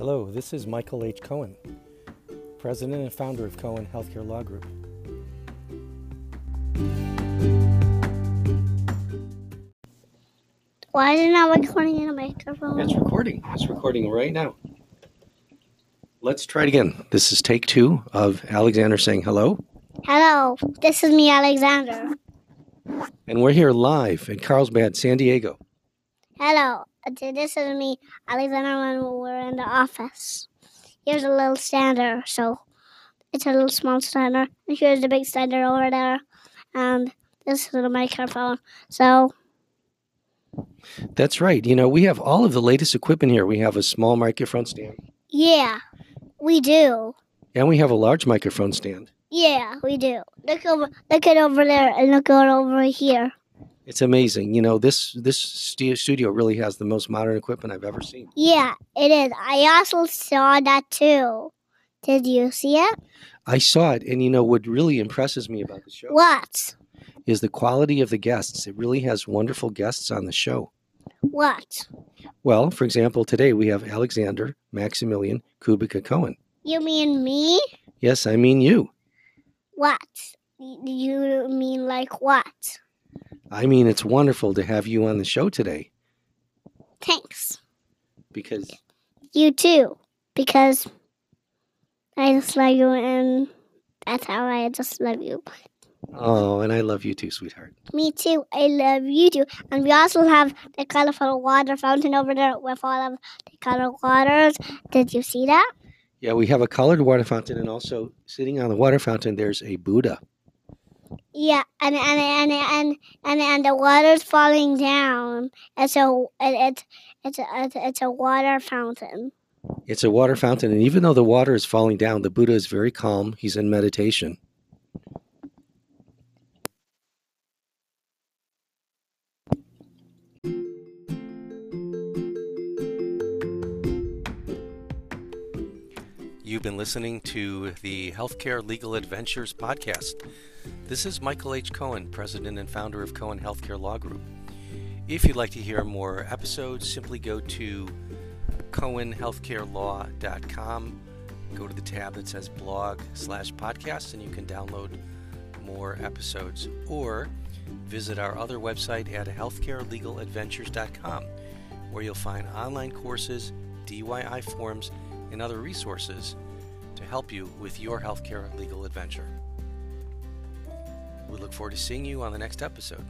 Hello, this is Michael H. Cohen, President and founder of Cohen Healthcare Law Group. Why is it not recording in a microphone? It's recording. It's recording right now. Let's try it again. This is take two of Alexander saying hello. Hello, this is me, Alexander. And we're here live in Carlsbad, San Diego. Hello, this is me, Alexander, when we're in the office. Here's a little stander, so it's a little small stander. And here's the big stander over there. And this is the microphone. So, That's right. You know, we have all of the latest equipment here. We have a small microphone stand yeah, we do. and we have a large microphone stand. Yeah, we do. Look over, look at over there, and look at over here. It's amazing. You know, this this studio really has the most modern equipment I've ever seen. Yeah, it is. I also saw that too. Did you see it? I saw it, and you know what really impresses me about the show What? is the quality of the guests. It really has wonderful guests on the show. What? Well, for example, today we have Alexander Maximilian Kubica Cohen. You mean me? Yes, I mean you. What? You mean like what? I mean, it's wonderful to have you on the show today Thanks. because You too. Because I just love you and that's how I just love you. oh, and I love you too, sweetheart. Me too. I love you too. And we also have the colorful water fountain over there with all of the colored waters. Did you see that? Yeah, we have a colored water fountain, and also sitting on the water fountain, there's a Buddha. Yeah, and and and and and, and the water's falling down. It's it's a, it's a- it's a water fountain. It's a water fountain, and even though the water is falling down, the Buddha is very calm. He's in meditation. You've been listening to the Healthcare Legal Adventures podcast. This is Michael H. Cohen, president and founder of Cohen Healthcare Law Group. If you'd like to hear more episodes, simply go to cohenhealthcarelaw.com. Go to the tab that says blog slash podcast, and you can download more episodes. Or visit our other website at healthcarelegaladventures.com, where you'll find online courses, DIY forms, and other resources to help you with your healthcare legal adventure. We look forward to seeing you on the next episode.